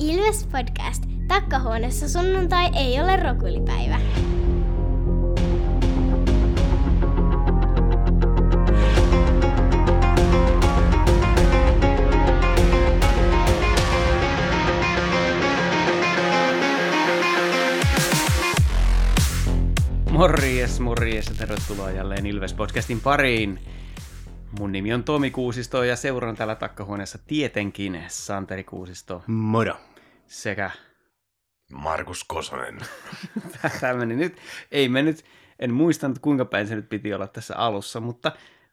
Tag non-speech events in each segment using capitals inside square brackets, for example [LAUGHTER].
Ilves Podcast. Takkahuoneessa sunnuntai ei ole rokulipäivä. Morjes, morjes ja tervetuloa jälleen Ilves Podcastin pariin. Mun nimi on Tomi Kuusisto ja seuraan täällä takkahuoneessa tietenkin Santeri Kuusisto Moro. Sekä... Markus Kosonen. [LAUGHS] Täällä meni nyt, ei mennyt, en muistanut kuinka päin se nyt piti olla tässä alussa, mutta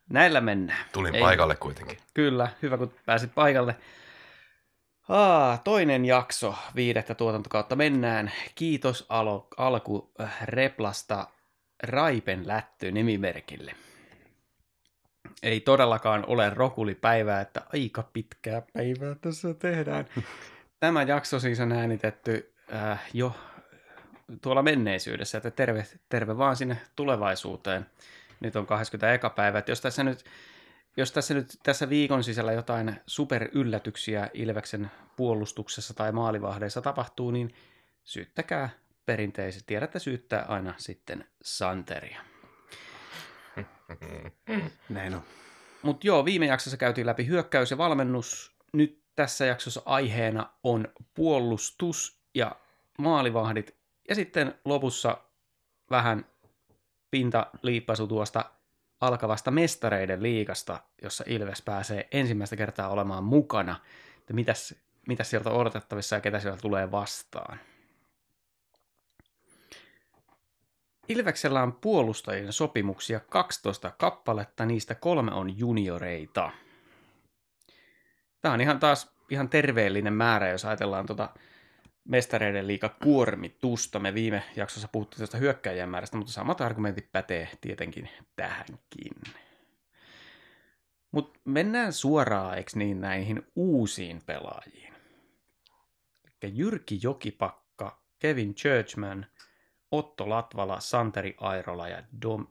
näillä mennään. Tulin Ei- paikalle kuitenkin. Kyllä, hyvä kun pääsit paikalle. Aa, toinen jakso viidettä tuotantokautta mennään. Kiitos alo, alku äh, Replasta Raipen lätty nimimerkille. Ei todellakaan ole rokulipäivää, että aika pitkää päivää tässä tehdään. Tämä jakso siis on äänitetty äh, jo tuolla menneisyydessä, että terve, terve vaan sinne tulevaisuuteen. Nyt on 21. päivä, että jos tässä nyt jos tässä nyt tässä viikon sisällä jotain superyllätyksiä Ilveksen puolustuksessa tai maalivahdeissa tapahtuu, niin syyttäkää perinteisesti. Tiedätte syyttää aina sitten Santeria. [LAUGHS] Näin on. Mutta joo, viime jaksossa käytiin läpi hyökkäys ja valmennus. Nyt tässä jaksossa aiheena on puolustus ja maalivahdit. Ja sitten lopussa vähän pintaliippasu tuosta alkavasta mestareiden liigasta, jossa Ilves pääsee ensimmäistä kertaa olemaan mukana. Että mitäs, mitäs sieltä on odotettavissa ja ketä sieltä tulee vastaan. Ilveksellä on puolustajien sopimuksia 12 kappaletta, niistä kolme on junioreita. Tämä on ihan taas ihan terveellinen määrä, jos ajatellaan tuota mestareiden liiga kuormitusta. Me viime jaksossa puhuttiin tuosta hyökkäjien määrästä, mutta samat argumentit pätee tietenkin tähänkin. Mutta mennään suoraan, eikö niin, näihin uusiin pelaajiin. Eli Jyrki Jokipakka, Kevin Churchman, Otto Latvala, Santeri Airola ja Dom...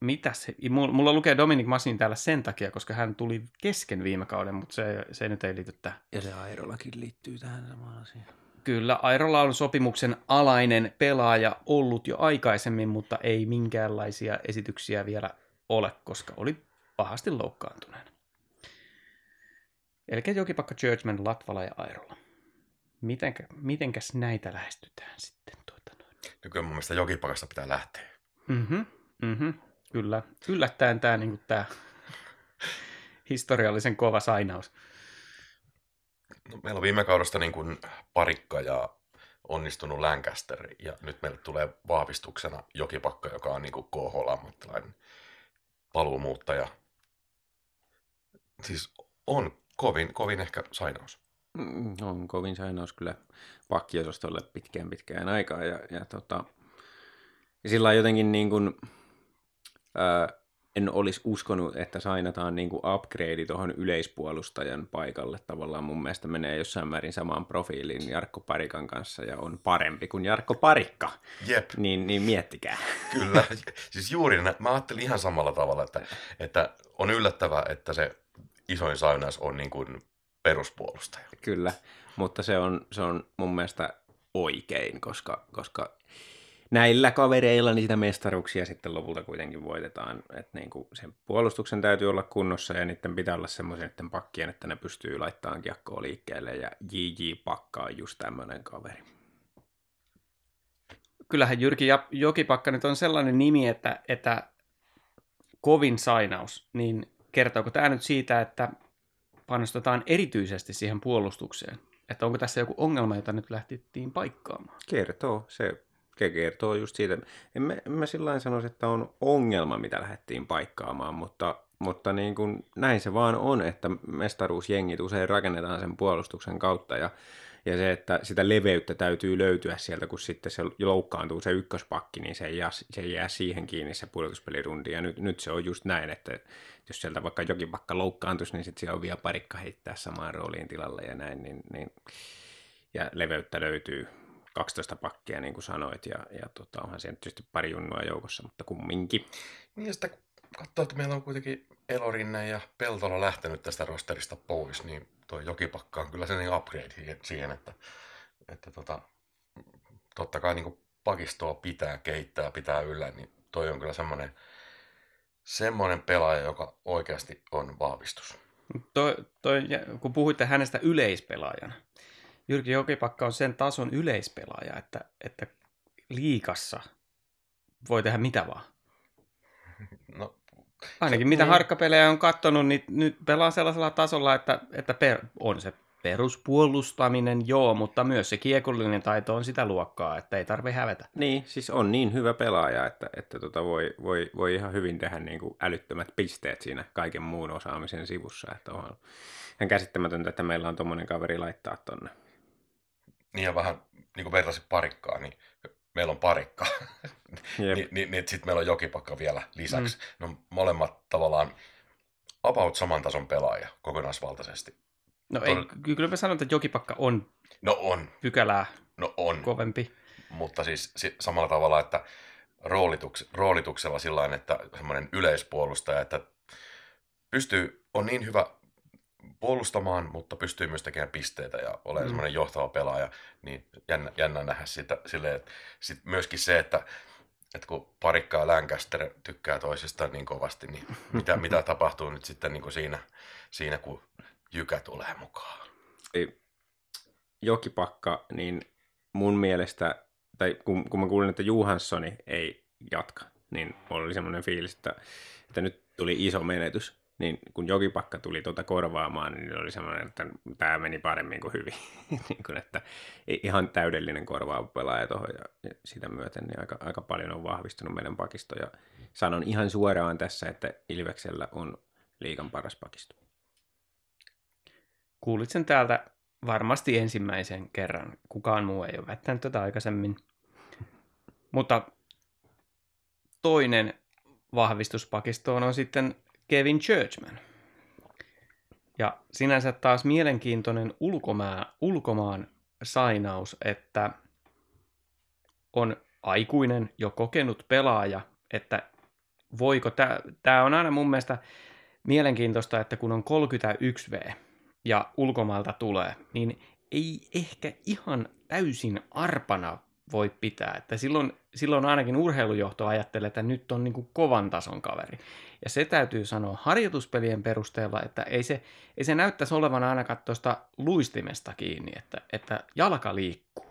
Mitäs? Mulla mulla lukee Dominic Masin täällä sen takia, koska hän tuli kesken viime kauden, mutta se, se nyt ei liity tähän. Ja se Airolakin liittyy tähän samaan asiaan. Kyllä, Airola on sopimuksen alainen pelaaja ollut jo aikaisemmin, mutta ei minkäänlaisia esityksiä vielä ole, koska oli pahasti loukkaantuneena. Eli Jokipakka, Churchman, Latvala ja Airola. Mitenkä, mitenkäs näitä lähestytään sitten? Tuota noin? Nykyään mun mielestä jokipakasta pitää lähteä. Mhm, mhm, kyllä. Yllättäen tämä niin tää historiallisen kova sainaus. No, meillä on viime kaudesta niin kuin parikka ja onnistunut Lancaster. Ja nyt meille tulee vahvistuksena jokipakka, joka on niin kuin KH-ammattilainen paluumuuttaja. Siis on kovin, kovin ehkä sainaus. Mm, On kovin sainaus kyllä pakkiosastolle pitkään pitkään aikaa. Ja, ja, tota, ja sillä lailla jotenkin niin kuin, en olisi uskonut, että sainataan niin kuin upgrade tuohon yleispuolustajan paikalle. Tavallaan mun mielestä menee jossain määrin samaan profiiliin Jarkko Parikan kanssa ja on parempi kuin Jarkko Parikka. Jep, Niin, niin miettikää. kyllä. [LAUGHS] Siis juuri nä- mä ajattelin ihan samalla tavalla, että, että on yllättävää, että se isoin sainaus on niin kuin peruspuolustaja. Kyllä, mutta se on, se on mun mielestä oikein, koska, koska näillä kavereilla niin sitä mestaruuksia sitten lopulta kuitenkin voitetaan. Että niin kuin sen puolustuksen täytyy olla kunnossa ja niiden pitää olla semmoisen niiden pakkien, että ne pystyy laittamaan kiekkoa liikkeelle ja JJ Pakka on just tämmöinen kaveri. Kyllähän Jyrki Ja- Jokipakka nyt on sellainen nimi, että, että kovin sainaus, niin kertooko tämä nyt siitä, että panostetaan erityisesti siihen puolustukseen? Että onko tässä joku ongelma, jota nyt lähtettiin paikkaamaan? Kertoo, se kertoo just siitä. En mä, mä sillä sanoisi, että on ongelma, mitä lähdettiin paikkaamaan, mutta, mutta niin kuin näin se vaan on, että mestaruusjengit usein rakennetaan sen puolustuksen kautta ja, ja se, että sitä leveyttä täytyy löytyä sieltä, kun sitten se loukkaantuu se ykköspakki, niin se jää, se jää siihen kiinni se pudotuspelirundi. Ja nyt, nyt se on just näin, että jos sieltä vaikka jokin pakka loukkaantuisi, niin sitten siellä on vielä parikka heittää samaan rooliin tilalle ja näin, niin, niin ja leveyttä löytyy 12 pakkia, niin kuin sanoit, ja, ja tota, onhan siellä tietysti pari junnua joukossa, mutta kumminkin. Niin ja kun katsoo, että meillä on kuitenkin Elorinne ja Peltola lähtenyt tästä rosterista pois, niin tuo Jokipakka on kyllä sen upgrade siihen- siihen, että että tota, totta kai niin pakistoa pitää kehittää, pitää yllä, niin toi on kyllä semmoinen, semmoinen pelaaja, joka oikeasti on vahvistus. Toi, toi, kun puhuitte hänestä yleispelaajana, Jyrki Jokipakka on sen tason yleispelaaja, että, että liikassa voi tehdä mitä vaan. No, Ainakin mitä niin. harkkapelejä on katsonut, niin nyt pelaa sellaisella tasolla, että, että per, on se peruspuolustaminen, joo, mutta myös se kiekollinen taito on sitä luokkaa, että ei tarvi hävetä. Niin, siis on niin hyvä pelaaja, että, että tota voi, voi, voi ihan hyvin tehdä niin kuin älyttömät pisteet siinä kaiken muun osaamisen sivussa. Että on ihan käsittämätöntä, että meillä on tuommoinen kaveri laittaa tonne. Niin ja vähän niin kuin vertasit parikkaa, niin meillä on parikka. [LAUGHS] Jep. Ni, niin, niin sitten meillä on jokipakka vielä lisäksi. Mm. No molemmat tavallaan about saman tason pelaaja kokonaisvaltaisesti. No ei, Todella- kyllä mä sanon, että Jokipakka on No on, pykälää no on. kovempi. mutta siis si- samalla tavalla, että roolituks- roolituksella sillä että semmoinen yleispuolustaja, että pystyy, on niin hyvä puolustamaan, mutta pystyy myös tekemään pisteitä ja olemaan Mm. mm. semmoinen johtava pelaaja, niin jännä, jännä nähdä sitä silleen, että sit myöskin se, että, että kun Parikka ja Lancaster tykkää toisistaan niin kovasti, niin mitä, [LAUGHS] mitä tapahtuu nyt sitten niin kuin siinä, siinä, kun Jykä tulee mukaan. Ei- Jokipakka, niin mun mielestä, tai kun, kun mä kuulin, että Johanssoni ei jatka, niin mulla oli semmoinen fiilis, että, että nyt tuli iso menetys. Niin kun Jokipakka tuli tuota korvaamaan, niin oli semmoinen, että tämä meni paremmin kuin hyvin. [LAUGHS] niin kun, että ihan täydellinen korvaava pelaaja tuohon ja sitä myöten niin aika, aika paljon on vahvistunut meidän pakisto. Ja sanon ihan suoraan tässä, että Ilveksellä on liikan paras pakisto. Kuulit sen täältä varmasti ensimmäisen kerran. Kukaan muu ei ole väittänyt tätä aikaisemmin. Mutta toinen vahvistuspakistoon on sitten Kevin Churchman. Ja sinänsä taas mielenkiintoinen ulkomaan, ulkomaan sainaus, että on aikuinen, jo kokenut pelaaja, että voiko, tämä on aina mun mielestä mielenkiintoista, että kun on 31V ja ulkomailta tulee, niin ei ehkä ihan täysin arpana voi pitää. Että silloin, silloin ainakin urheilujohto ajattelee, että nyt on niin kuin kovan tason kaveri. Ja se täytyy sanoa harjoituspelien perusteella, että ei se, ei se näyttäisi olevan ainakaan tuosta luistimesta kiinni, että, että jalka liikkuu.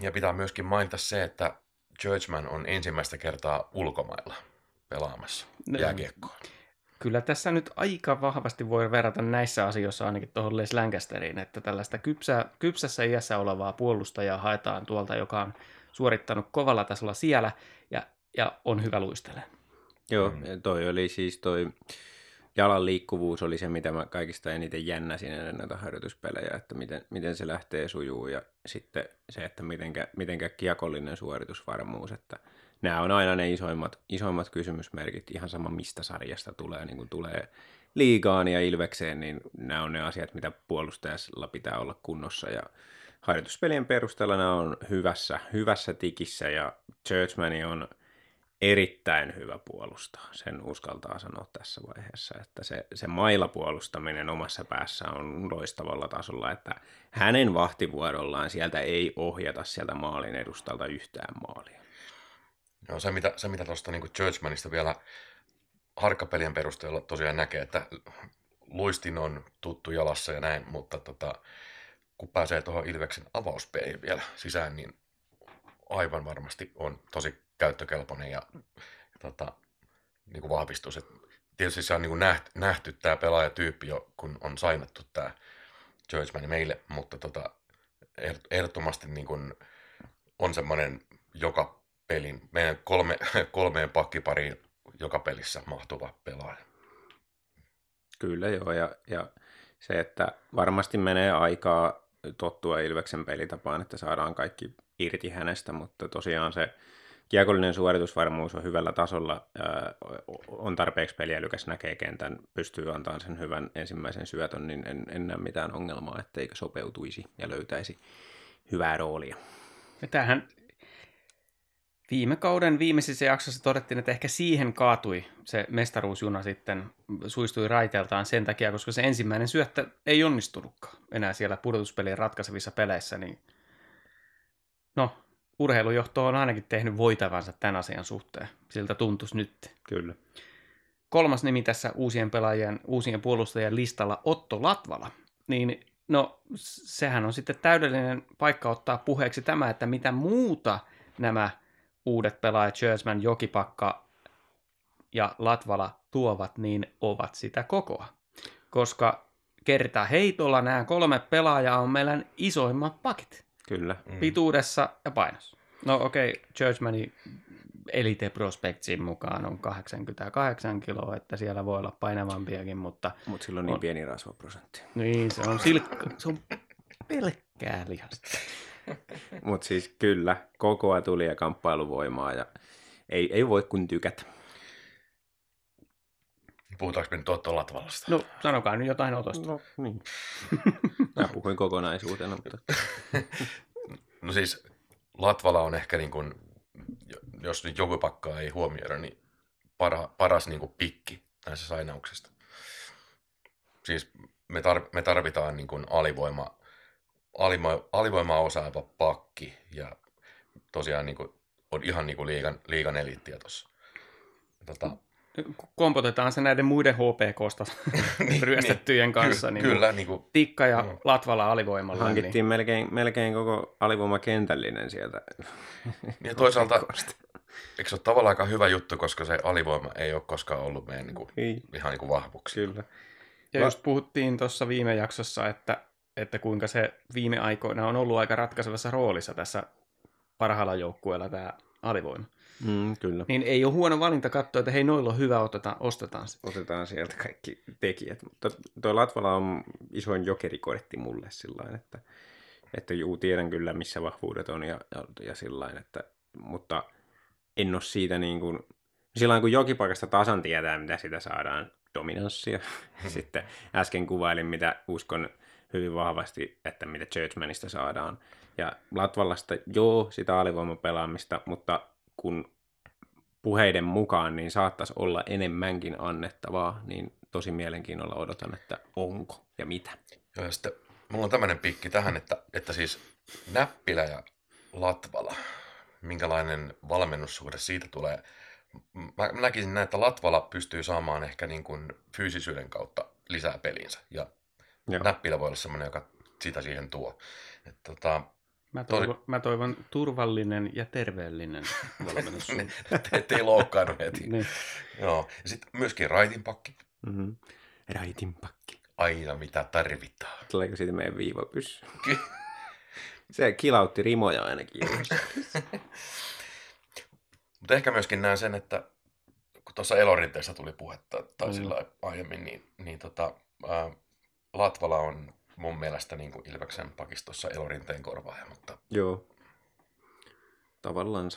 Ja pitää myöskin mainita se, että Churchman on ensimmäistä kertaa ulkomailla pelaamassa No, jääkiekkoa. Kyllä tässä nyt aika vahvasti voi verrata näissä asioissa ainakin tuohon Les Lancasteriin, että tällaista kypsä, kypsässä iässä olevaa puolustajaa haetaan tuolta, joka on suorittanut kovalla tasolla siellä ja, ja on hyvä luistelemaan. Joo, Mm. toi oli siis toi jalan liikkuvuus oli se, mitä mä kaikista eniten jännäsin ennen näitä harjoituspelejä, että miten, miten se lähtee sujuu ja sitten se, että mitenkä, mitenkä kiekollinen suoritusvarmuus, että nämä on aina ne isoimmat, isoimmat kysymysmerkit, ihan sama mistä sarjasta tulee, niin kun tulee liigaan ja ilvekseen, niin nämä on ne asiat, mitä puolustajalla pitää olla kunnossa ja harjoituspelien perusteella nämä on hyvässä, hyvässä tikissä ja Churchmani on erittäin hyvä puolustaa. Sen uskaltaa sanoa tässä vaiheessa, että se, se mailapuolustaminen omassa päässä on loistavalla tasolla, että hänen vahtivuorollaan sieltä ei ohjata sieltä maalin edustalta yhtään maalia. Joo, se mitä, se mitä tuosta niin Churchmanista vielä harkkapelien perusteella tosiaan näkee, että luistin on tuttu jalassa ja näin, mutta tota, kun pääsee tuohon Ilveksen avauspeliin vielä sisään, niin aivan varmasti on tosi käyttökelpoinen ja, tota, niin kuin vahvistus. Et tietysti se on niin kuin nähty, nähty tämä pelaajatyyppi jo, kun on sainattu tämä Churchman meille, mutta tota, ehdot- ehdottomasti niin kuin on semmoinen joka pelin, meidän kolme, [LAUGHS] kolmeen pakkipariin joka pelissä mahtuva pelaaja. Kyllä joo, ja, ja se, että varmasti menee aikaa tottua Ilveksen pelitapaan, että saadaan kaikki irti hänestä, mutta tosiaan se kiekollinen suoritusvarmuus on hyvällä tasolla, ää, on tarpeeksi peliälykäs, näkee kentän, pystyy antamaan sen hyvän ensimmäisen syötön, niin en, en näe mitään ongelmaa, etteikö sopeutuisi ja löytäisi hyvää roolia. Ja tämähän viime kauden viimeisessä jaksossa todettiin, että ehkä siihen kaatui se mestaruusjuna sitten, suistui raiteeltaan sen takia, koska se ensimmäinen syöttö ei onnistunutkaan enää siellä pudotuspelien ratkaisevissa peleissä, niin no, urheilujohto on ainakin tehnyt voitavansa tämän asian suhteen. Siltä tuntuisi nyt. Kyllä. Kolmas nimi tässä uusien pelaajien, uusien puolustajien listalla, Otto Latvala. Niin no, sehän on sitten täydellinen paikka ottaa puheeksi tämä, että mitä muuta nämä uudet pelaajat, Churchman, Jokipakka ja Latvala tuovat, niin ovat sitä kokoa. Koska kerta heitolla nämä kolme pelaajaa on meidän isoimmat pakit. Kyllä. Mm. Pituudessa ja painossa. No okei, okay, Churchmanin Elite Prospectsin mukaan on 88 kiloa, että siellä voi olla painavampiakin, mutta Mutta sillä on niin On. pieni rasvaprosentti. niin, se on, silkka, se on pelkkää lihasta. Mutta siis kyllä, kokoa tuli ja kamppailuvoimaa ja ei, ei voi kuin tykätä. Puhutaanko me nyt Otto Latvalasta? No, sanokaa nyt jotain otosta. No niin. [LAUGHS] Mä puhuin kokonaisuutena, mutta [LAUGHS] No siis Latvala on ehkä niin kuin, jos nyt joku pakkaa ei huomioida, niin para, paras niin kuin pikki näissä sainauksista. Siis me, tar, me tarvitaan niin kuin alivoima, alima, alivoimaa osaava pakki ja tosiaan niin kuin, on ihan niin kuin liigan, liigan eliittiä tuossa. Tota, Kompotetaan se näiden muiden HPKsta [LAUGHS] [LAUGHS] ryöstettyjen kanssa. ky- niin kyllä, niin kuin, Tikka ja Joo. Latvala alivoimalla. hankittiin Niin, melkein, melkein koko alivoima kentällinen sieltä. [LAUGHS] ja toisaalta eikö se ole tavallaan aika hyvä juttu, koska se alivoima ei ole koskaan ollut meidän niin kuin, Ei, ihan niin kuin vahvuuksia. kyllä. ja just puhuttiin tuossa viime jaksossa, että, että kuinka se viime aikoina on ollut aika ratkaisevassa roolissa tässä parhaalla joukkueella tämä alivoima. Mm, kyllä. Niin ei ole huono valinta katsoa, että hei, noilla on hyvä, otetaan, ostetaan se. Otetaan sieltä kaikki tekijät. Mutta tuo Latvala on isoin jokerikortti mulle sillä että, että juu, tiedän kyllä missä vahvuudet on ja, ja, ja sillä että, mutta en ole siitä niin kuin, silloin kun jokipaikasta tasan tietää, mitä sitä saadaan, dominanssia. [LAUGHS] Sitten äsken kuvailin, mitä uskon hyvin vahvasti, että mitä Churchmanista saadaan. Ja Latvallasta, joo, sitä alivoimapelaamista, mutta kun puheiden mukaan niin saattaisi olla enemmänkin annettavaa, niin tosi mielenkiinnolla odotan, että onko ja mitä. Joo, ja sitten mulla on tämmöinen pikki tähän, että, että siis Näppilä ja Latvala, minkälainen valmennussuhde siitä tulee. Mä näkisin näin, että Latvala pystyy saamaan ehkä niin kuin fyysisyyden kautta lisää pelinsä, ja Joo. Näppilä voi olla semmoinen, joka sitä siihen tuo. Et, tota, Mä Toi- toivon, mä toivon turvallinen ja terveellinen [LAUGHS] valmennus. te, te ei loukkaannut heti. [LAUGHS] niin. Joo. Ja sitten myöskin raitinpakki, Mm-hmm. Raitin pakki. aina mitä tarvitaan. Tuleeko siitä meidän viivapyssy? [LAUGHS] Se kilautti rimoja ainakin. Mutta ehkä myöskin näen sen, että kun tuossa elorinteessä tuli puhetta tai Mm. mm. sillä aiemmin, niin, niin tota, ää, Latvala on mun mielestä niin kuin Ilveksen pakistossa elorinteen korvaaja, mutta Joo. Tavallaan.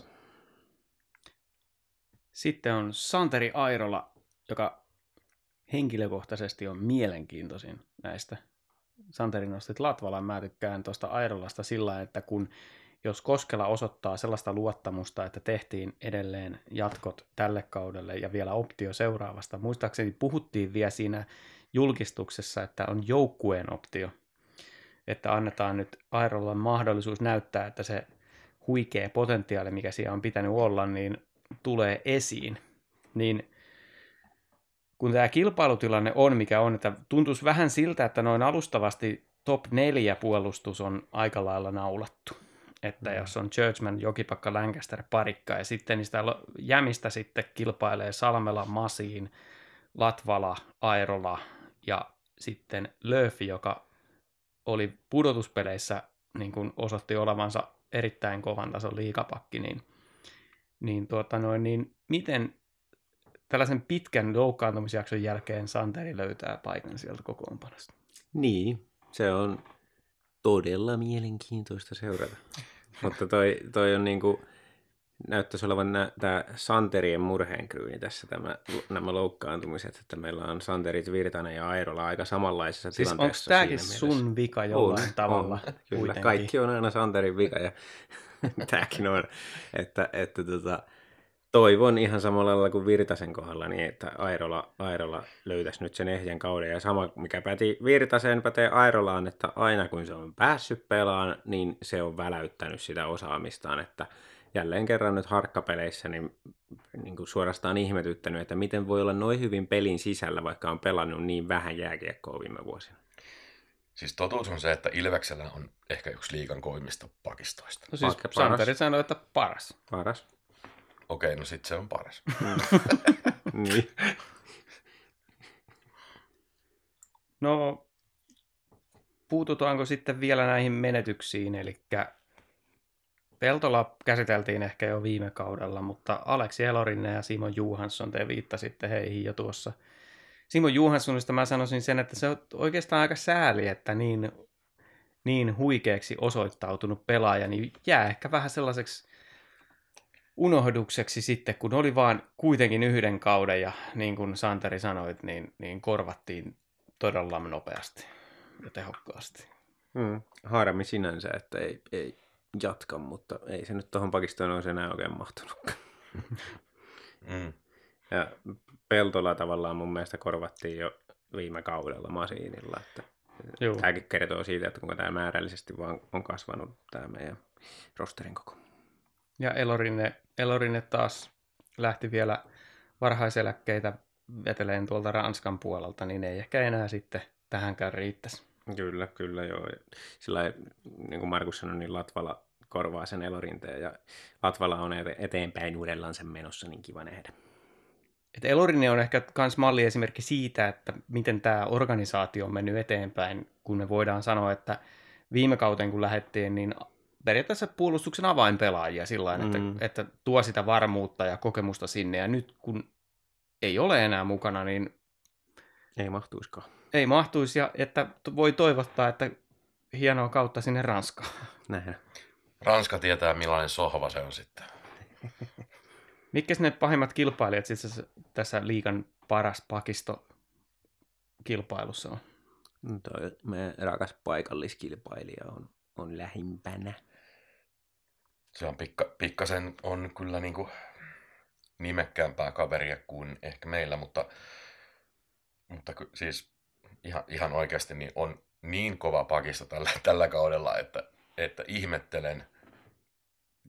Sitten on Santeri Airola, joka henkilökohtaisesti on mielenkiintoisin näistä. Santeri nostit Latvalan, mä tykkään tuosta Airolasta sillä että kun jos Koskela osoittaa sellaista luottamusta, että tehtiin edelleen jatkot tälle kaudelle ja vielä optio seuraavasta. Muistaakseni puhuttiin vielä siinä julkistuksessa, että on joukkueen optio, että annetaan nyt Airolla mahdollisuus näyttää, että se huikea potentiaali, mikä siellä on pitänyt olla, niin tulee esiin. Niin kun tämä kilpailutilanne on, mikä on, että tuntuisi vähän siltä, että noin alustavasti top 4 puolustus on aika lailla naulattu. Että Mm. jos on Churchman, Jokipakka, Lancaster, Parikka ja sitten niistä jämistä sitten kilpailee Salmela, Masiin, Latvala, Airola ja sitten Löfi, joka oli pudotuspeleissä niin kuin osoitti olevansa erittäin kovan tason liikapakki, niin, niin, tuota noin, niin miten tällaisen pitkän loukkaantumisjakson jälkeen Santeri löytää paikan sieltä kokoonpanosta? Niin, se on todella mielenkiintoista seurata. [LAUGHS] Mutta toi, toi on niinku, näyttäisi olevan tämä Santerien murheenkryyni tässä, tämä, nämä loukkaantumiset, että meillä on Santerit, Virtanen ja Airola aika samanlaisessa Siis onko tilanteessa. tämäkin siinä sun vika jollain on, tavalla? On, kyllä, kuitenkin? kaikki on aina Santerin vika ja [LAUGHS] tämäkin on, että, että tota, toivon ihan samalla lailla kuin Virtasen kohdalla, niin että Airola, Airola löytäisi nyt sen ehjän kauden. Ja sama, mikä päti Virtaseen, pätee Airolaan, että aina kun se on päässyt pelaan, niin se on väläyttänyt sitä osaamistaan. Että jälleen kerran nyt harkkapeleissä niin, niin kuin suorastaan ihmetyttänyt, että miten voi olla noin hyvin pelin sisällä, vaikka on pelannut niin vähän jääkiekkoa viime vuosina. Siis totuus on se, että Ilveksellä on ehkä yksi liikan kovimmista pakistoista. No siis paras. Santeri sanoi, että paras. Paras. Okei, no sit se on paras. [LAUGHS] Niin. No, puututaanko sitten vielä näihin menetyksiin, eli Peltola käsiteltiin ehkä jo viime kaudella, mutta Aleksi Elorinne ja Simon Juhansson, te viittasitte heihin jo tuossa. Simon Juhanssonista mä sanoisin sen, että se on oikeastaan aika sääli, että niin, niin huikeaksi osoittautunut pelaaja, niin jää ehkä vähän sellaiseksi unohdukseksi sitten, kun oli vaan kuitenkin yhden kauden ja niin kuin Santeri sanoit, niin, niin korvattiin todella nopeasti ja tehokkaasti. Mm. Harmi sinänsä, että ei, ei jatka, mutta ei se nyt tuohon pakistoon olisi enää oikein mahtunutkaan. Mm. Ja Peltola tavallaan mun mielestä korvattiin jo viime kaudella Masiinilla, että Juu. tämäkin kertoo siitä, että kuinka tämä määrällisesti vaan on kasvanut tämä meidän rosterin koko. Ja Elorinne, Elorinne taas lähti vielä varhaiseläkkeitä veteleen tuolta Ranskan puolelta, niin ei ehkä enää sitten tähänkään riittäisi. Kyllä, kyllä joo. Sillä niin kuin Markus sanoi, niin Latvala korvaa sen elorinteen ja Latvala on ete- eteenpäin uudellaan sen menossa, niin kiva nähdä. Et Elorinne on ehkä myös malliesimerkki siitä, että miten tämä organisaatio on mennyt eteenpäin, kun me voidaan sanoa, että viime kauteen kun lähdettiin, niin periaatteessa puolustuksen avainpelaajia sillä mm. että, että tuo sitä varmuutta ja kokemusta sinne, ja nyt kun ei ole enää mukana, niin Ei mahtuiskaan. ei mahtuisi, ja että voi toivottaa, että hienoa kautta sinne Ranskaan. Nähdään. Ranska tietää, millainen sohva se on sitten. Mitkä ne pahimmat kilpailijat siis tässä- tässä liigan paras pakisto kilpailussa on? No Toi meidän rakas paikalliskilpailija on, on lähimpänä. Se on pikka, pikkasen on kyllä niinku nimekkäämpää kaveria kuin ehkä meillä, mutta, mutta ky- siis ihan, ihan oikeasti niin on niin kova pakisto tällä, tällä kaudella, että, että ihmettelen,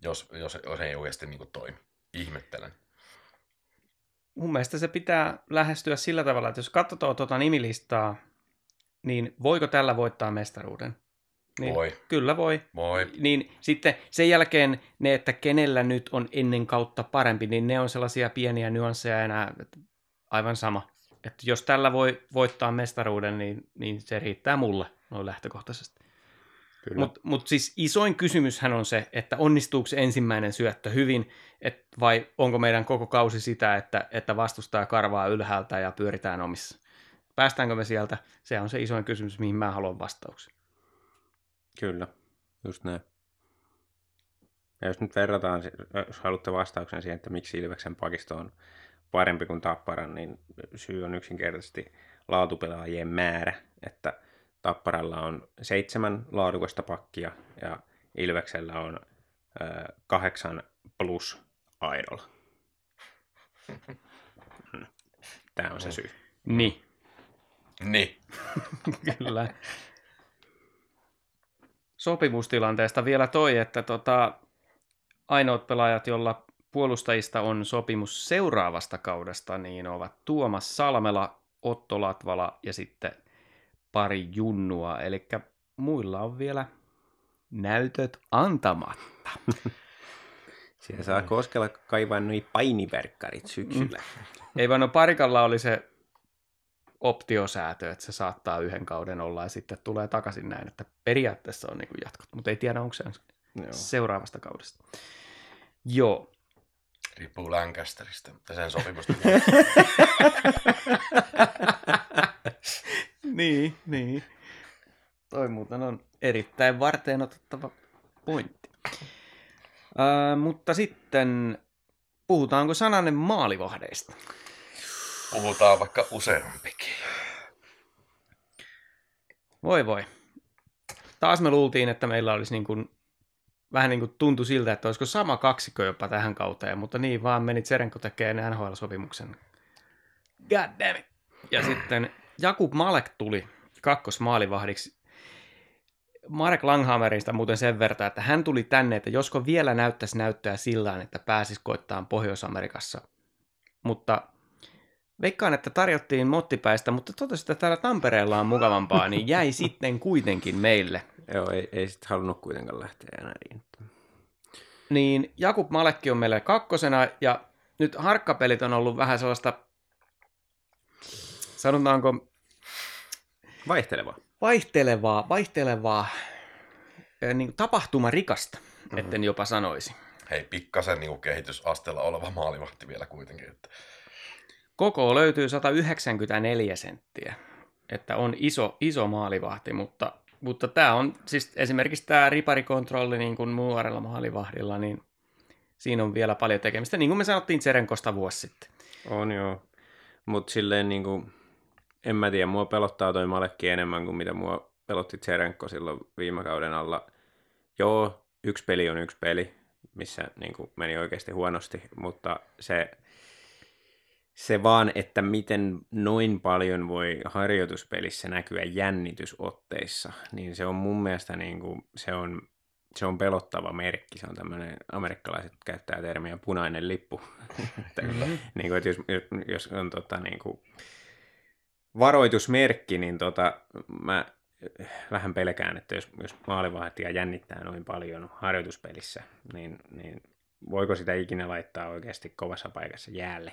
jos, jos, jos ei oikeasti niin toimi. Ihmettelen. mun mielestä se pitää lähestyä sillä tavalla, että jos katsotaan tuota nimilistaa, niin voiko tällä voittaa mestaruuden? Niin, Voi. Kyllä voi. Voi. Niin sitten sen jälkeen ne, että kenellä nyt on ennen kautta parempi, niin ne on sellaisia pieniä nyansseja enää että aivan sama. Että jos tällä voi voittaa mestaruuden, niin, niin se riittää mulle noin lähtökohtaisesti. Mutta mut siis isoin kysymyshän on se, että onnistuuko se ensimmäinen syöttö hyvin, et, vai onko meidän koko kausi sitä, että, että vastustaja karvaa ylhäältä ja pyöritään omissa. Päästäänkö me sieltä? Se on se isoin kysymys, mihin mä haluan vastauksen. Kyllä, just näin. Ja jos nyt verrataan, jos haluatte vastauksen siihen, että miksi Ilveksen pakisto on parempi kuin Tapparan, niin syy on yksinkertaisesti laatupelaajien määrä, että Tapparalla on seitsemän laadukasta pakkia ja Ilveksellä on ö, kahdeksan plus aidolla. [LAUGHS] Tämä on se syy. Niin, Niin. [LAUGHS] kyllä. Sopimustilanteesta vielä toi, että tota, ainoat pelaajat, jolla puolustajista on sopimus seuraavasta kaudesta, niin ovat Tuomas Salmela, Otto Latvala ja sitten pari junnua. Eli muilla on vielä näytöt antamatta. [LAUGHS] Siellä saa koskella kaivaa nuo painiverkkarit syksyllä. Ei vaan no parikalla oli se optiosäätö, että se saattaa yhden kauden olla ja sitten tulee takaisin näin, että periaatteessa on niin kuin jatkot, mutta ei tiedä, onko se Joo. seuraavasta kaudesta. Joo. Riippuu Lancasterista, mutta sen sopimusta. [LAUGHS] niin, niin. Toi muuten on erittäin varteen otettava pointti. Ää, mutta sitten puhutaanko sananen maalivahdeista? Puhutaan vaikka useampikin. Voi voi. Taas me luultiin, että meillä olisi niin kuin vähän niin kuin tuntui siltä, että olisiko sama kaksikko jopa tähän kauteen, mutta niin vaan meni Tserenko tekemään NHL-sopimuksen. God damn it. Ja sitten Jakub Malek tuli kakkosmaalivahdiksi. Marek Langhammerista muuten sen verran, että hän tuli tänne, että josko vielä näyttäisi näyttöä sillä että pääsisi koittaa Pohjois-Amerikassa. Mutta veikkaan, että tarjottiin mottipäistä, mutta totesi, että täällä Tampereella on mukavampaa, niin jäi [LAUGHS] sitten kuitenkin meille. Joo, ei, ei sitten halunnut kuitenkaan lähteä enää niin. Niin Jakub Malekki on meillä kakkosena, ja nyt harkkapelit on ollut vähän sellaista, sanotaanko Vaihtelevaa. vaihtelevaa, vaihtelevaa niin tapahtumarikasta, mm-hmm. etten jopa sanoisi. Hei, pikkasen niin kehitysasteella oleva maalivahti vielä kuitenkin. Että... Koko löytyy 194 senttiä, että on iso, iso maalivahti, mutta, mutta tämä on siis esimerkiksi tämä riparikontrolli niin kuin nuorella maalivahdilla, niin siinä on vielä paljon tekemistä, niin kuin me sanottiin Tserenkosta vuosi sitten. On joo, mutta silleen niin kuin, en mä tiedä, mua pelottaa toi Malekki enemmän kuin mitä mua pelotti Tserenko silloin viime kauden alla. Joo, yksi peli on yksi peli, missä niin kuin, meni oikeasti huonosti, mutta se, se vaan, että miten noin paljon voi harjoituspelissä näkyä jännitysotteissa, niin se on mun mielestä niin kuin, se on se on pelottava merkki. Se on tämmöinen, amerikkalaiset käyttää termiä punainen lippu. [LAUGHS] Mm-hmm. niin kuin, että jos, jos on tota, niin kuin, varoitusmerkki, niin tota, mä vähän pelkään, että jos, jos maalivahtia jännittää noin paljon harjoituspelissä, niin, niin voiko sitä ikinä laittaa oikeasti kovassa paikassa jäälle?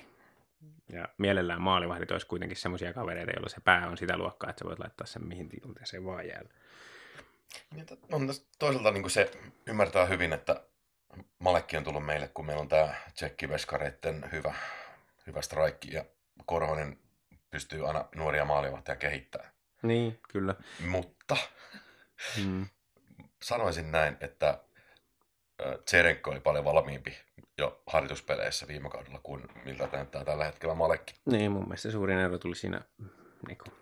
Ja mielellään maalivahdit olisi kuitenkin semmoisia kavereita, joilla se pää on sitä luokkaa, että sä voit laittaa sen mihin tilanteeseen vaan jäälle. On toisaalta niin se ymmärtää hyvin, että Malekki on tullut meille, kun meillä on tämä tsekkiveskareiden hyvä, hyvä strike ja Korhonen pystyy aina nuoria maalivahtia kehittämään. Niin, kyllä. Mutta hmm. sanoisin näin, että Tserenko oli paljon valmiimpi jo harjoituspeleissä viime kaudella kuin miltä näyttää tällä hetkellä Malekki. Niin, mun mielestä suurin ero tuli siinä niin kuin,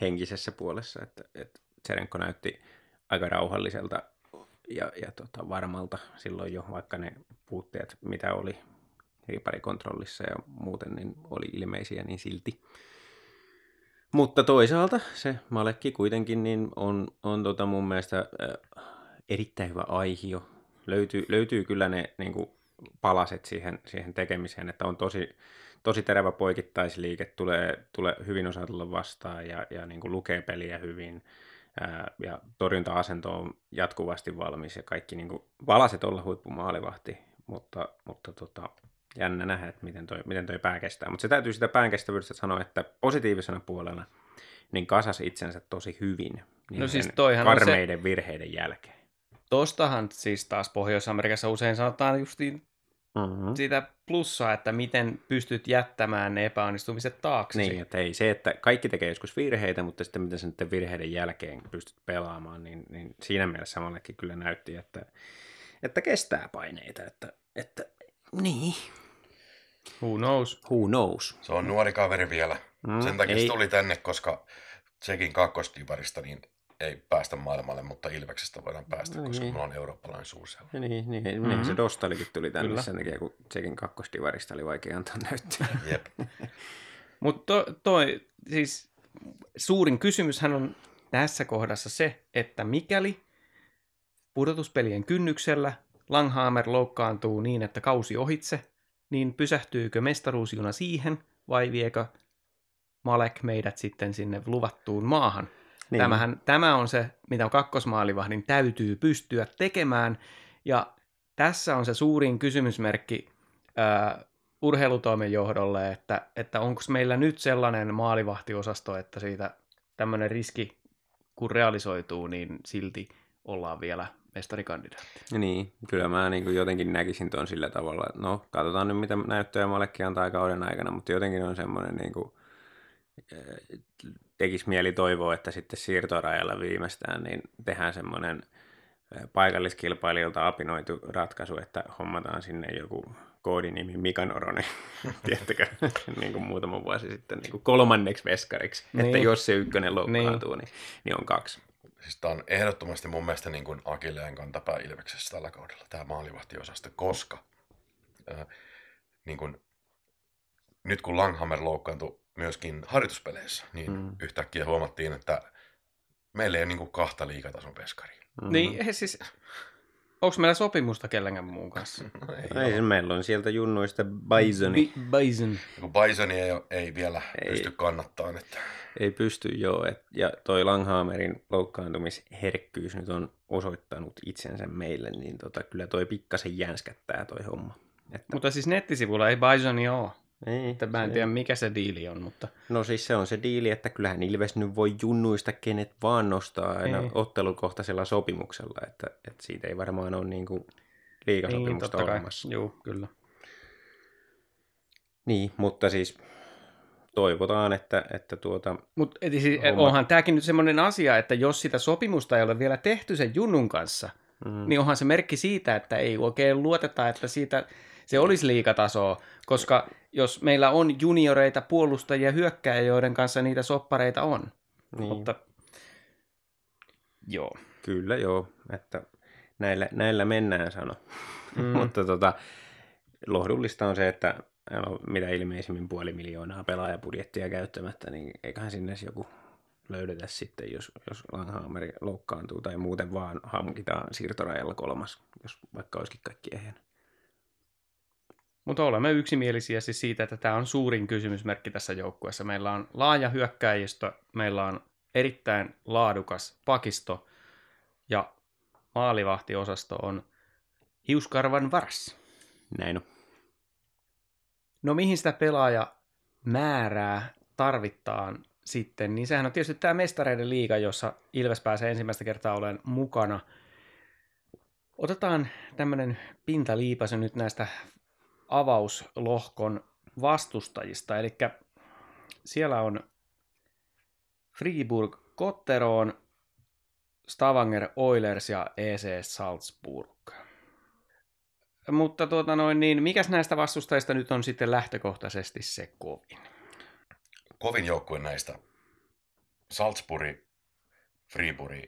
henkisessä puolessa, että, että Tserenko näytti aika rauhalliselta ja, ja tota, varmalta silloin jo, vaikka ne puutteet, mitä oli riparikontrollissa ja muuten, niin oli ilmeisiä, niin silti. Mutta toisaalta se Malekki kuitenkin niin on, on tota mun mielestä erittäin hyvä aihio. Löytyy, löytyy kyllä ne niin kuin, palaset siihen, siihen tekemiseen, että on tosi, tosi terävä poikittaisliike, tulee, tulee hyvin osata vastaan ja, ja niin kuin lukee peliä hyvin ja torjunta-asento on jatkuvasti valmis ja kaikki niin kuin, valaset olla huippumaalivahti, mutta, mutta tota, jännä nähdä, että miten toi, miten toi pää kestää. Mutta se täytyy sitä pään kestävyydestä sanoa, että positiivisena puolella niin kasas itsensä tosi hyvin niin no siis karmeiden se... virheiden jälkeen. Tostahan siis taas Pohjois-Amerikassa usein sanotaan justiin mm-hmm. siitä plussaa, että miten pystyt jättämään ne epäonnistumiset taakse. Niin, että ei se, että kaikki tekee joskus virheitä, mutta sitten miten sen virheiden jälkeen pystyt pelaamaan, niin, niin siinä mielessä samallekin kyllä näytti, että, että kestää paineita, että, että niin. Who knows? Who knows? Se on nuori kaveri vielä. Mm, Sen takia ei. se tuli tänne, koska Tsekin kakkoskivarista niin ei päästä maailmalle, mutta Ilveksestä voidaan päästä, no, koska niin. mulla on eurooppalainen suusella. Niin, niin, niin, mm-hmm. niin se Dostalikin tuli tänne Kyllä. sen takia, kun Tsekin kakkostivarista oli vaikea antaa näyttöä. [LAUGHS] Jep. mutta to, toi, siis suurin kysymyshän on tässä kohdassa se, että mikäli pudotuspelien kynnyksellä Langhammer loukkaantuu niin, että kausi ohitse, niin pysähtyykö mestaruusjuna siihen vai viekö Malek meidät sitten sinne luvattuun maahan? Niin. Tämähän, tämä on se, mitä kakkosmaalivahdin täytyy pystyä tekemään, ja tässä on se suurin kysymysmerkki äh, urheilutoimen johdolle, että, että onko meillä nyt sellainen maalivahtiosasto, että siitä tämmöinen riski, kun realisoituu, niin silti ollaan vielä mestarikandidaatti. Niin, kyllä mä niin kuin jotenkin näkisin tuon sillä tavalla, että no katsotaan nyt mitä näyttöjä Malekki antaa kauden aikana, mutta jotenkin on semmoinen niin kuin, tekisi mieli toivoa, että sitten siirtorajalla viimeistään niin tehdään semmoinen paikalliskilpailijoilta apinoitu ratkaisu, että hommataan sinne joku koodinimi Mika Noronen, [LAUGHS] tiettäkö, niin kuin muutama vuosi sitten niin kuin kolmanneksi veskariksi, niin. että jos se ykkönen loukkaantuu, niin. Niin, niin on kaksi. Siis tämä on ehdottomasti mun mielestä niin kuin Akilleen kantapää Ilveksessä tällä kaudella, tämä maalivahtiosasto, koska ää, niin kuin, nyt kun Langhammer loukkaantui myöskin harjoituspeleissä, niin Mm. yhtäkkiä huomattiin, että meillä ei ole niin kuin kahta liikatason peskaria. Mm. Niin, siis, onko meillä sopimusta kellenkään muun kanssa? [LAUGHS] No, ei Ei, ole. meillä on sieltä junnuista Bisoni. Bi- Bison. Kun Bisoni ei, ole- ei vielä Ei. pysty kannattaan, että Ei pysty joo. Et, ja toi Langhammerin loukkaantumisherkkyys nyt on osoittanut itsensä meille, niin tota, kyllä toi pikkasen jänskättää toi homma. Että, Mutta siis nettisivulla ei Bisoni ole. Ei, Että mä en se- tiedä mikä se diili on, mutta No siis se on se diili, että kyllähän Ilves nyt voi junnuista kenet vaan nostaa aina Ei. ottelukohtaisella sopimuksella, että, että siitä ei varmaan ole niin kuin niin, liikasopimusta kai. olemassa. Joo, kyllä. Niin, mutta siis toivotaan, että, että tuota, Mutta siis, Homma- onhan tämäkin nyt semmoinen asia, että jos sitä sopimusta ei ole vielä tehty sen Junnun kanssa, mm, niin onhan se merkki siitä, että ei oikein luoteta, että siitä se olisi liikatasoa, koska jos meillä on junioreita, puolustajia, hyökkäjiä, joiden kanssa niitä soppareita on. niin, Mutta joo. kyllä joo, että näillä, näillä mennään sano. Mm. [LAUGHS] Mutta tota, lohdullista on se, että on mitä ilmeisimmin puoli miljoonaa pelaajabudjettia käyttämättä, niin eiköhän sinne joku löydetä sitten, jos, jos Langhammer loukkaantuu tai muuten vaan hankitaan siirtorajalla kolmas, jos vaikka olisikin kaikki ehjänä. Mutta olemme yksimielisiä siis siitä, että tämä on suurin kysymysmerkki tässä joukkueessa. Meillä on laaja hyökkäjistö, meillä on erittäin laadukas pakisto ja maalivahtiosasto on hiuskarvan varassa. Näin on. No mihin sitä pelaaja määrää tarvittaan sitten, niin sehän on tietysti tämä mestareiden liiga, jossa Ilves pääsee ensimmäistä kertaa olemaan mukana. Otetaan tämmöinen pintaliipasu nyt näistä avauslohkon vastustajista, eli siellä on Fribourg Kotteroon, Stavanger Oilers ja EC Salzburg. Mutta tuota noin, niin mikäs näistä vastustajista nyt on sitten lähtökohtaisesti se kovin? kovin joukkue näistä Salzburg, Fribourg,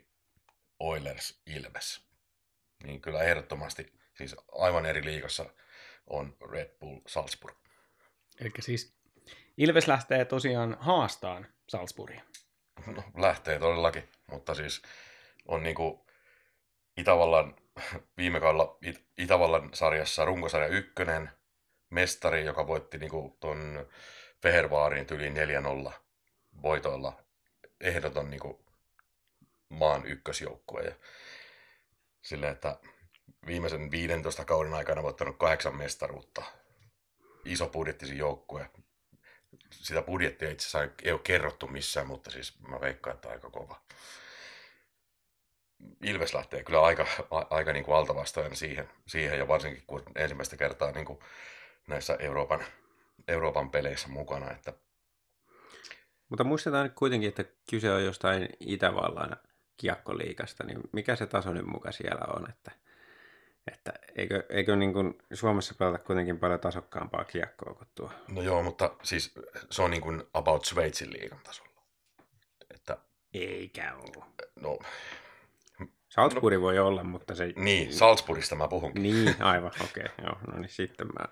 Oilers, Ilves. Niin kyllä ehdottomasti, siis aivan eri liigassa on Red Bull Salzburg. Eli siis Ilves lähtee tosiaan haastaan Salzburgia. No, lähtee todellakin, mutta siis on niinku Itävallan [LAUGHS] viime kaudella It- Itävallan sarjassa runkosarja ykkönen, mestari, joka voitti niinku ton Fehervaarin yli 4-0 voitoilla ehdoton niinku maan ykkösjoukkue. Ja sille, että viimeisen 15 kauden aikana voittanut kahdeksan mestaruutta. Iso budjettisi joukkue. Sitä budjettia itse asiassa ei ole kerrottu missään, mutta siis mä veikkaan, että aika kova. Ilves lähtee kyllä aika, aika niin kuin altavastaan siihen, siihen, ja varsinkin kun ensimmäistä kertaa niin kuin näissä Euroopan, Euroopan peleissä mukana, että Mutta muistetaan nyt kuitenkin, että kyse on jostain Itävallan kiekkoliikasta, niin mikä se taso nyt muka siellä on, että, että eikö, eikö niin kuin Suomessa pelata kuitenkin paljon tasokkaampaa kiekkoa kuin tuo? no joo, mutta siis se on niin kuin about Sveitsin liigan tasolla. Että Eikä ole. no, Salzburg voi olla, mutta se... niin, Salzburgista mä puhunkin. Niin, [LAUGHS] aivan, okei. Okay, joo, no niin sitten mä...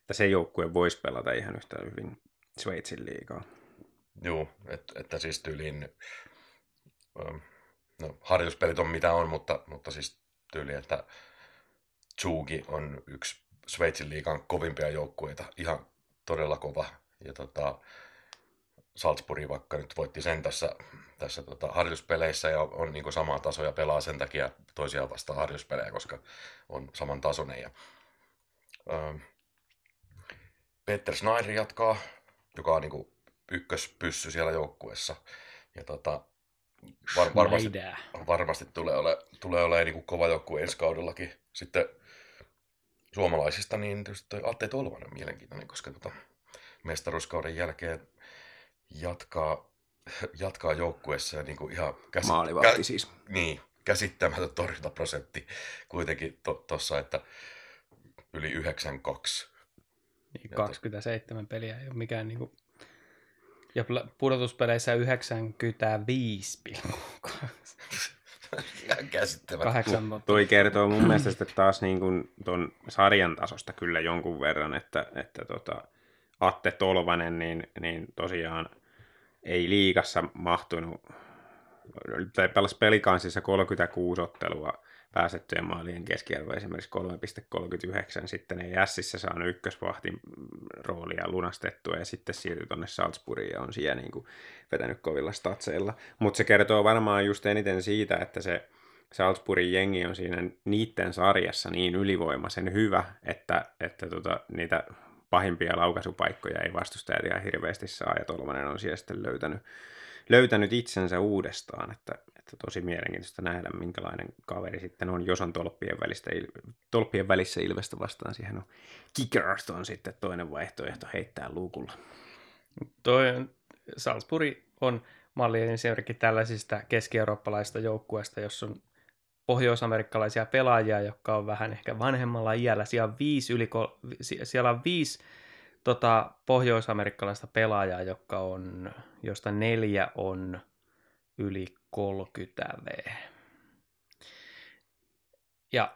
Että se joukkue voisi pelata ihan yhtä hyvin Sveitsin liigaa. Joo, että, että siis tyyliin, no harjoituspelit on mitä on, mutta, mutta siis tyyli, että Tsugi on yksi Sveitsin liigan kovimpia joukkueita, ihan todella kova. Ja tota, Salzburg vaikka nyt voitti sen tässä, tässä tota, harjoituspeleissä ja on niin sama taso ja pelaa sen takia toisiaan vastaan harjoituspelejä, koska on saman tasoinen. Ja, ähm, Peter Schneider jatkaa, joka on niin ykköspyssy siellä joukkueessa. Ja tota, var, varmasti, varmasti tulee ole, tulee olemaan niin kova joukkue ensi kaudellakin. Sitten suomalaisista, niin tietysti toi Atte Tolvanen mielenkiintoinen, koska tota, mestaruuskauden jälkeen jatkaa, jatkaa joukkueessa ja niin kuin ihan käsi, Maalivahti siis. niin, käsittämätön torjuntaprosentti kuitenkin tuossa, to, että yli 92. Niin 27 peliä ei ole mikään niinku... Ja pl- pudotuspeleissä 95,2. Ihan käsittämättä. Kahdeksan vuotta. Toi kertoo mun mielestä sitten taas niin kuin ton sarjan tasosta kyllä jonkun verran, että, että tota, Atte Tolvanen niin, niin tosiaan ei liikassa mahtunut, tai pelasi pelikansissa 36 ottelua pääsettyjen maalien keskiarvo esimerkiksi 3,39, sitten ei Sissä saanut ykkösvahtin roolia lunastettua ja sitten siirtyi tuonne Salzburgiin ja on siellä niin kuin vetänyt kovilla statseilla. Mutta se kertoo varmaan just eniten siitä, että se Salzburgin jengi on siinä niiden sarjassa niin ylivoimaisen hyvä, että, että tota, niitä pahimpia laukaisupaikkoja ei vastustajat ihan hirveästi saa, ja Tolvanen on siellä sitten löytänyt, löytänyt itsensä uudestaan, että, että tosi mielenkiintoista nähdä, minkälainen kaveri sitten on, jos on tolppien, välistä, tolppien välissä Ilvestä vastaan, siihen on Kickers on sitten toinen vaihtoehto heittää luukulla. Toi Salzburg on malli esimerkki tällaisista keski-eurooppalaisista joukkueista, jossa on pohjoisamerikkalaisia pelaajia, jotka on vähän ehkä vanhemmalla iällä. Siellä on viisi, yli, siellä on viisi tota, pohjoisamerikkalaista pelaajaa, jotka on, josta neljä on yli 30 V. Ja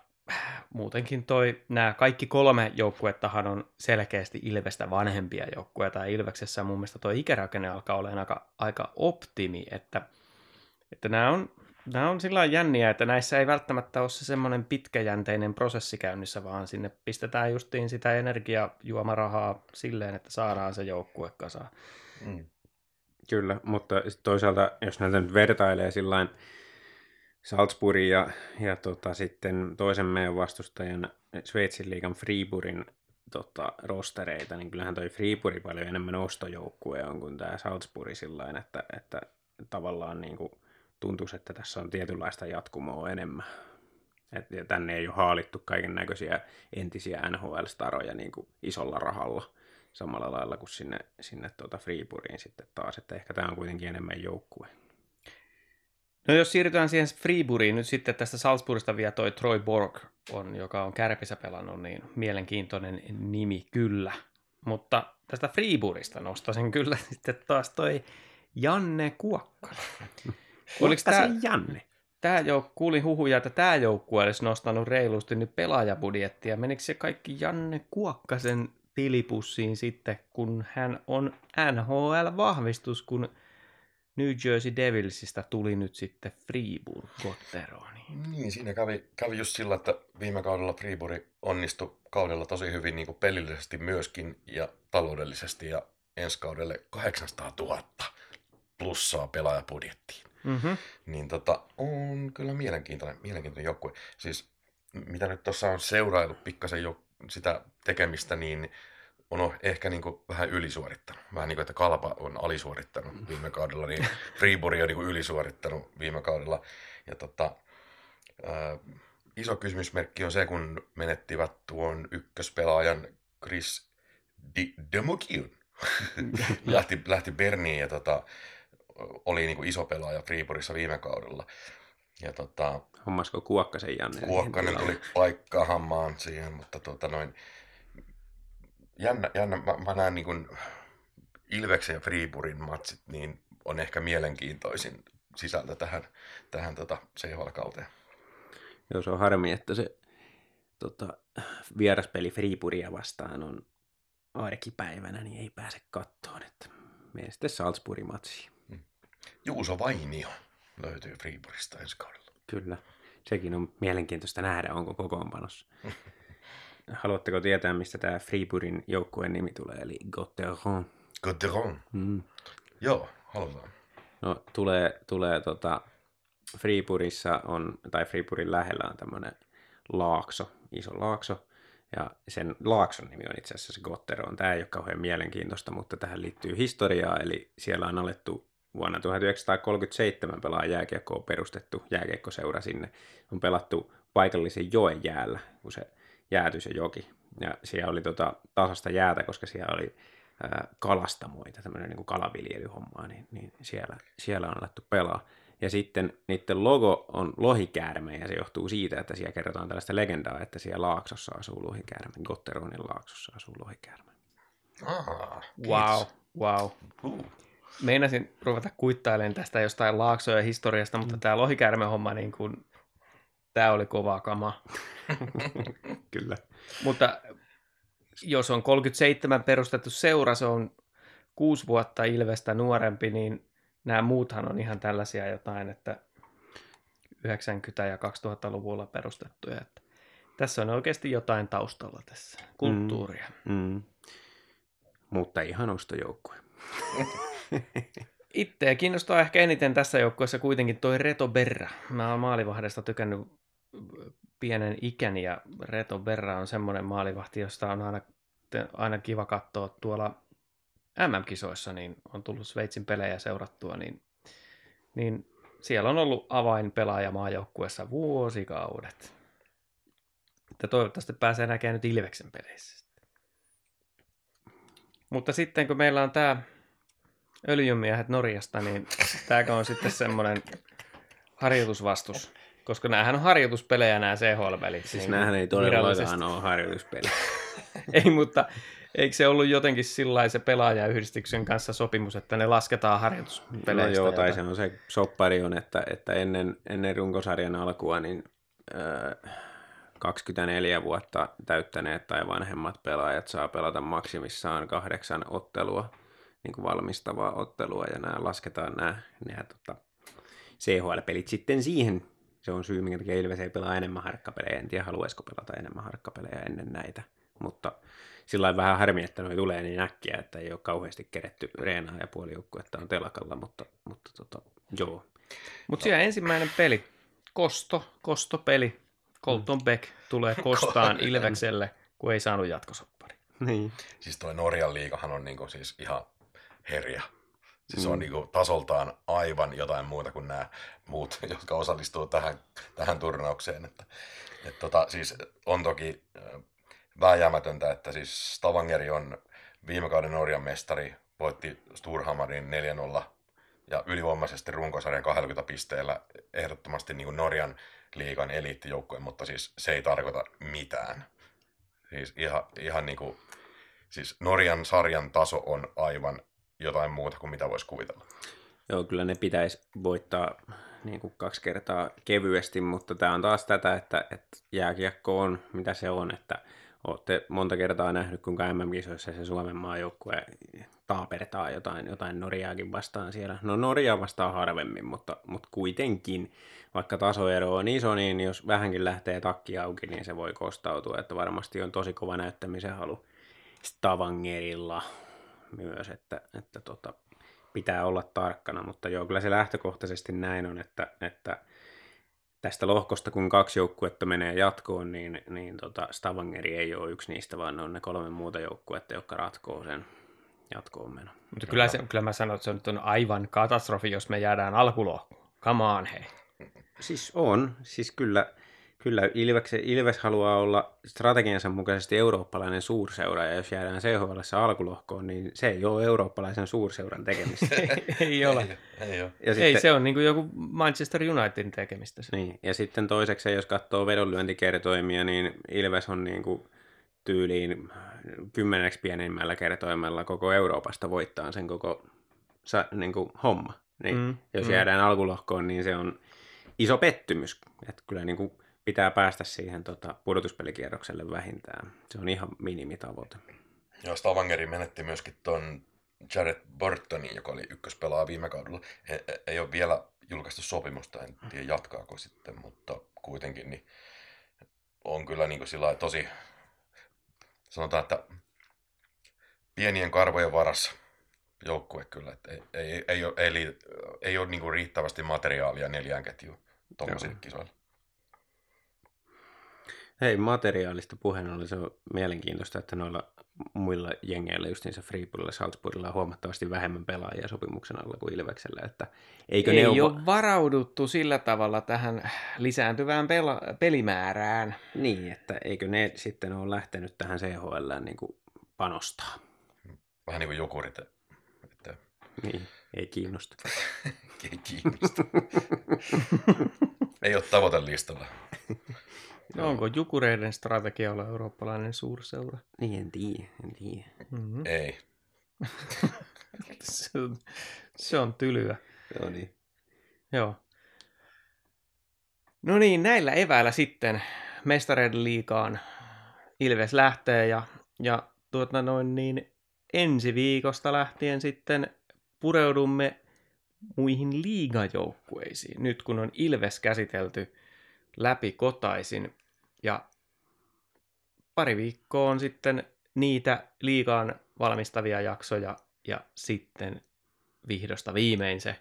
muutenkin toi, nämä kaikki kolme joukkuettahan on selkeästi Ilvestä vanhempia joukkueita, ja Ilveksessä mun mielestä tuo ikärakenne alkaa olla aika, aika optimi, että, että nämä on Nämä on sillä jänniä, että näissä ei välttämättä ole se semmoinen pitkäjänteinen prosessi käynnissä, vaan sinne pistetään justiin sitä energiajuomarahaa silleen, että saadaan se joukkue kasaan. Mm. Kyllä, mutta toisaalta jos näitä nyt vertailee sillain Salzburgin ja, ja tota, sitten toisen meidän vastustajan Sveitsin liigan Friburin tota, rostereita, niin kyllähän toi Friburg paljon enemmän ostojoukkue on kuin tämä Salzburg sillain, että, että tavallaan niin kuin tuntuisi, että tässä on tietynlaista jatkumoa enemmän. Et, tänne ei ole haalittu kaiken näköisiä entisiä NHL-staroja niin kuin isolla rahalla samalla lailla kuin sinne, sinne tuota Freeburiin sitten taas, että ehkä tämä on kuitenkin enemmän joukkue. No jos siirrytään siihen Freeburiin, nyt sitten tästä Salzburgista vielä toi Troy Borg on, joka on kärpissä pelannut, niin mielenkiintoinen nimi kyllä. Mutta tästä Freeburista nostasin kyllä [LAUGHS] sitten taas toi Janne Kuokka. Oliko tämä Janne? Tämä jouk- kuulin huhuja, että tämä joukkue olisi nostanut reilusti nyt pelaajabudjettia. Menikö se kaikki Janne Kuokkasen tilipussiin sitten, kun hän on NHL-vahvistus, kun New Jersey Devilsistä tuli nyt sitten Freeburg Gotteroniin. Niin, siinä kävi, kävi just sillä, että viime kaudella Freeburg onnistui kaudella tosi hyvin niin kuin pelillisesti myöskin ja taloudellisesti ja ensi kaudelle 800 000 plussaa pelaajabudjettiin. Mm-hmm. Niin tota, on kyllä mielenkiintoinen, mielenkiintoinen joukkue. Siis mitä nyt tuossa on seuraillut pikkasen jo sitä tekemistä, niin on ehkä niin kuin vähän ylisuorittanut. Vähän niin kuin, että Kalpa on alisuorittanut viime kaudella, niin [LAUGHS] Freeburg on niin kuin ylisuorittanut viime kaudella. Ja tota, ää, iso kysymysmerkki on se, kun menettivät tuon ykköspelaajan Chris Demokiun. [LAUGHS] lähti, lähti Berniin ja tota, oli niin kuin iso pelaaja Freeburgissa viime kaudella. Ja tota, Hommasko Kuokkasen Janne? Kuokkanen tuli paikkaa hammaan siihen, mutta tota noin, jännä, jännä mä, mä näen niin kuin Ilveksen ja Freeburgin matsit, niin on ehkä mielenkiintoisin sisältö tähän, tähän tota CHL-kauteen. Joo, se on harmi, että se tota, vieraspeli Freeburgia vastaan on arkipäivänä, niin ei pääse kattoon. Että mene sitten Salzburgin matsiin. Juuso Vainio löytyy Freeburgista ensi kaudella. Kyllä. Sekin on mielenkiintoista nähdä, onko kokoonpanossa. [LAUGHS] Haluatteko tietää, mistä tämä Freeburgin joukkueen nimi tulee, eli Gotteron? Gotteron? Mm. Joo, halutaan. No, tulee, tulee tota, Freeburgissa on, tai Freeburgin lähellä on tämmöinen laakso, iso laakso, ja sen laakson nimi on itse asiassa Gotteron. Tämä ei ole kauhean mielenkiintoista, mutta tähän liittyy historiaa, eli siellä on alettu vuonna 1937 pelaa jääkiekkoa perustettu jääkiekkoseura sinne. On pelattu paikallisen joen jäällä, kun se jäätyi se joki. Ja siellä oli tota tasasta jäätä, koska siellä oli ää, kalastamoita, tämmöinen niin kalaviljelyhommaa, niin, niin siellä, siellä on alettu pelaa. Ja sitten niiden logo on lohikäärme, ja se johtuu siitä, että siellä kerrotaan tällaista legendaa, että siellä laaksossa asuu lohikäärme. Gotteronin laaksossa asuu lohikäärme. Ah, wow, wow. Uh. Meinasin ruveta kuittailemaan tästä jostain laaksoja historiasta, mutta tämä lohikäärme homma, niin kuin, tämä oli kovaa kamaa. [LAUGHS] Kyllä. Mutta jos on 37 perustettu seura, se on kuusi vuotta Ilvestä nuorempi, niin nämä muuthan on ihan tällaisia jotain, että 90- ja 2000-luvulla perustettuja. Että tässä on oikeasti jotain taustalla tässä, kulttuuria. Mm. Mm. Mutta ihan ostojoukkue. [LAUGHS] Itseä kiinnostaa ehkä eniten tässä joukkueessa kuitenkin toi Reto Berra. Mä oon maalivahdesta tykännyt pienen ikäni ja Reto Berra on semmoinen maalivahti, josta on aina, aina kiva katsoa tuolla MM-kisoissa, niin on tullut Sveitsin pelejä seurattua, niin, niin siellä on ollut avainpelaaja maajoukkueessa vuosikaudet. Että toivottavasti pääsee näkemään nyt Ilveksen peleissä. Mutta sitten kun meillä on tämä öljymiehet Norjasta, niin tämäkö on sitten semmoinen harjoitusvastus. Koska näähän on harjoituspelejä nämä CHL-pelit. Siis niin näähän ei todellakaan ole harjoituspelejä. [LAUGHS] ei, mutta eikö se ollut jotenkin sillä se pelaajayhdistyksen kanssa sopimus, että ne lasketaan harjoituspeleistä? No joo, tai se on se soppari on, että, että ennen, ennen runkosarjan alkua niin äh, 24 vuotta täyttäneet tai vanhemmat pelaajat saa pelata maksimissaan kahdeksan ottelua, niin kuin valmistavaa ottelua, ja nämä lasketaan nämä, nämä tota, CHL-pelit sitten siihen. Se on syy, minkä takia Ilves ei pelaa enemmän harkkapelejä. En tiedä, haluaisiko pelata enemmän harkkapelejä ennen näitä, mutta sillä vähän harmi, että noi tulee niin äkkiä, että ei ole kauheasti keretty reenaa ja puoli että on telakalla, mutta, mutta tota, joo. Mutta siellä ensimmäinen peli, kosto, kostopeli, Colton mm. Beck tulee [LAUGHS] kostaan Ilvekselle, kun ei saanut jatkosoppari. Niin. Siis toi Norjan liikahan on niinku siis ihan herja. Siis mm. on niinku tasoltaan aivan jotain muuta kuin nämä muut, [LAUGHS] jotka osallistuu tähän, tähän turnaukseen. Että, et tota, siis on toki vääjäämätöntä, että siis Stavangeri on viime kauden Norjan mestari, voitti Sturhamarin 4-0 ja ylivoimaisesti runkosarjan 20 pisteellä ehdottomasti niin kuin Norjan liigan eliittijoukkue, mutta siis se ei tarkoita mitään. Siis ihan, ihan niin kuin, siis Norjan sarjan taso on aivan jotain muuta kuin mitä voisi kuvitella. Joo, kyllä ne pitäisi voittaa niin kuin kaksi kertaa kevyesti, mutta tämä on taas tätä, että, että jääkiekko on mitä se on, että olette monta kertaa nähnyt, kuinka MM-kisoissa se Suomen maajoukkue taapertaa jotain, jotain Norjaakin vastaan siellä. No Norjaa vastaan harvemmin, mutta, mutta kuitenkin, vaikka tasoero on iso, niin jos vähänkin lähtee takki auki, niin se voi kostautua, että varmasti on tosi kova näyttämisen halu Stavangerilla myös, että, että tota, pitää olla tarkkana, mutta joo, kyllä se lähtökohtaisesti näin on, että, että tästä lohkosta, kun kaksi joukkuetta menee jatkoon, niin, niin tota Stavangeri ei ole yksi niistä, vaan ne on ne kolme muuta joukkuetta, jotka ratkoo sen jatkoon meno. Mutta kyllä, se, kyllä mä sanon, että se on aivan katastrofi, jos me jäädään alkulohkoon. Come on, hei. Siis on. Siis kyllä, kyllä Ilves, Ilves haluaa olla strategiansa mukaisesti eurooppalainen suurseura, ja jos jäädään CHL alkulohkoon, niin se ei ole eurooppalaisen suurseuran tekemistä. ei, [LAUGHS] ei ole. Ei, ei, ole. Ja sitten, ei se on niin kuin joku Manchester Unitedin tekemistä. Niin, ja sitten toiseksi, jos katsoo vedonlyöntikertoimia, niin Ilves on niin kuin tyyliin kymmeneksi pienimmällä kertoimella koko Euroopasta voittaa sen koko sa, niin kuin homma. Niin, mm, jos mm. jäädään alkulohkoon, niin se on iso pettymys. Että kyllä niin kuin pitää päästä siihen tota, pudotuspelikierrokselle vähintään. Se on ihan minimitavoite. Joo, Stavangeri menetti myöskin ton Jared Burtonin, joka oli ykköspelaaja viime kaudella. He, ei ole vielä julkaistu sopimusta, en tiedä jatkaako sitten, mutta kuitenkin niin on kyllä niin kuin tosi sanotaan, että pienien karvojen varassa joukkue kyllä. Että ei, ei, ei, ole, ei, ei ole niin riittävästi materiaalia neljään ketjuun tuollaisille kisoille. Hei, materiaalista puheen oli se mielenkiintoista, että noilla muilla jengeillä, just se Freepoolilla, Salzburgilla on huomattavasti vähemmän pelaajia sopimuksen alla kuin Ilveksellä. Että eikö Ei ne ole, ole varauduttu sillä tavalla tähän lisääntyvään pela- pelimäärään. Niin, että eikö ne sitten ole lähtenyt tähän CHL niin kuin panostaa. Vähän niin kuin jokurit. Että... Niin, ei kiinnosta. [LAUGHS] ei kiinnosta. ei ole tavoitelistalla. No, onko Jukureiden strategia olla eurooppalainen suurseura? Niin, en tiedä, en tiedä. Mm-hmm. Ei. [LAUGHS] se, on, se on tylyä. Joo niin. Joo. No niin, näillä eväillä sitten mestareiden liikaan Ilves lähtee ja, ja tuota noin niin ensi viikosta lähtien sitten pureudumme muihin liigajoukkueisiin. Nyt kun on Ilves käsitelty läpi kotaisin ja pari viikkoa on sitten niitä liigaan valmistavia jaksoja ja sitten vihdosta viimein se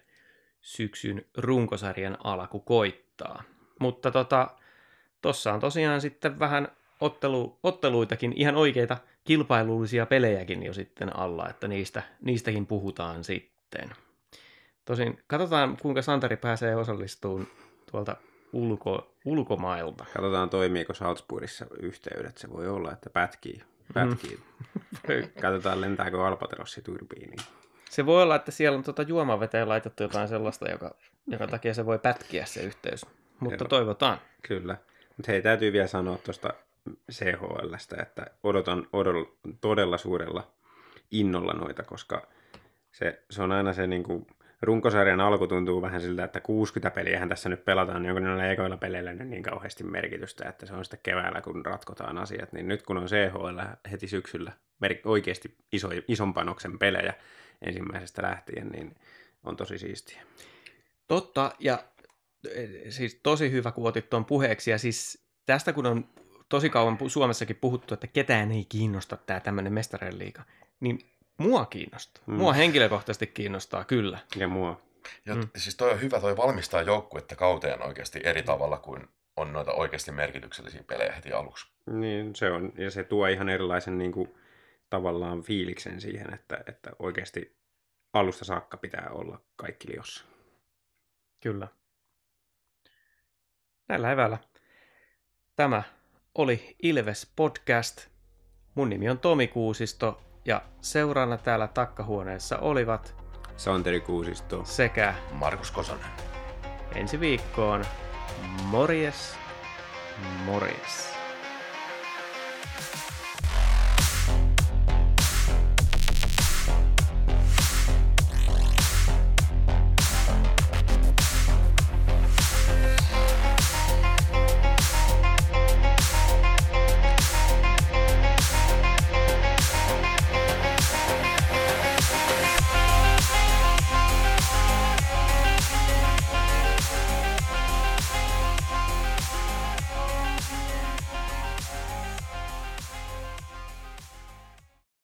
syksyn runkosarjan alku koittaa. Mutta tota, tossa on tosiaan sitten vähän ottelu, otteluitakin, ihan oikeita kilpailullisia pelejäkin jo sitten alla, että niistä, niistäkin puhutaan sitten. Tosin katsotaan, kuinka Santeri pääsee osallistumaan tuolta ulko, ulkomailta. Katsotaan toimiiko Salzburgissa yhteydet. Se voi olla, että pätkii. pätkii. [LAUGHS] Katsotaan lentääkö Albatrossi turbiiniin. Se voi olla, että siellä on tuota juomaveteen laitettu jotain sellaista, joka, joka takia se voi pätkiä se yhteys. Mutta Joo. toivotaan. Kyllä. Mutta hei, täytyy vielä sanoa tuosta CHLstä, että odotan odol, todella suurella innolla noita, koska se, se on aina se niin kuin, runkosarjan alku tuntuu vähän siltä, että 60 peliähän tässä nyt pelataan, niin onko näillä ekoilla peleillä nyt niin kauheasti merkitystä, että se on sitten keväällä, kun ratkotaan asiat, niin nyt kun on CHL heti syksyllä oikeasti iso, ison panoksen pelejä ensimmäisestä lähtien, niin on tosi siistiä. Totta, ja eh, siis tosi hyvä, kun otit tuon puheeksi, ja siis tästä kun on tosi kauan Suomessakin puhuttu, että ketään ei kiinnosta tämä tämmöinen mestarien liiga, niin mua kiinnostaa. Mm. Mua henkilökohtaisesti kiinnostaa kyllä. Ja mua. Ja Mm. siis toi on hyvä, toi valmistaa joukkuetta kauteen oikeasti eri tavalla kuin on noita oikeasti merkityksellisiä pelejä heti aluksi. Niin se on, ja se tuo ihan erilaisen niin kuin, tavallaan fiiliksen siihen, että, että oikeasti alusta saakka pitää olla kaikki liossa. Kyllä. Näillä eväillä. Tämä oli Ilves Podcast. Mun nimi on Tomi Kuusisto ja seurana täällä takkahuoneessa olivat Santeri Kuusisto. sekä Markus Kosonen. ensi viikkoon morjes, morjes.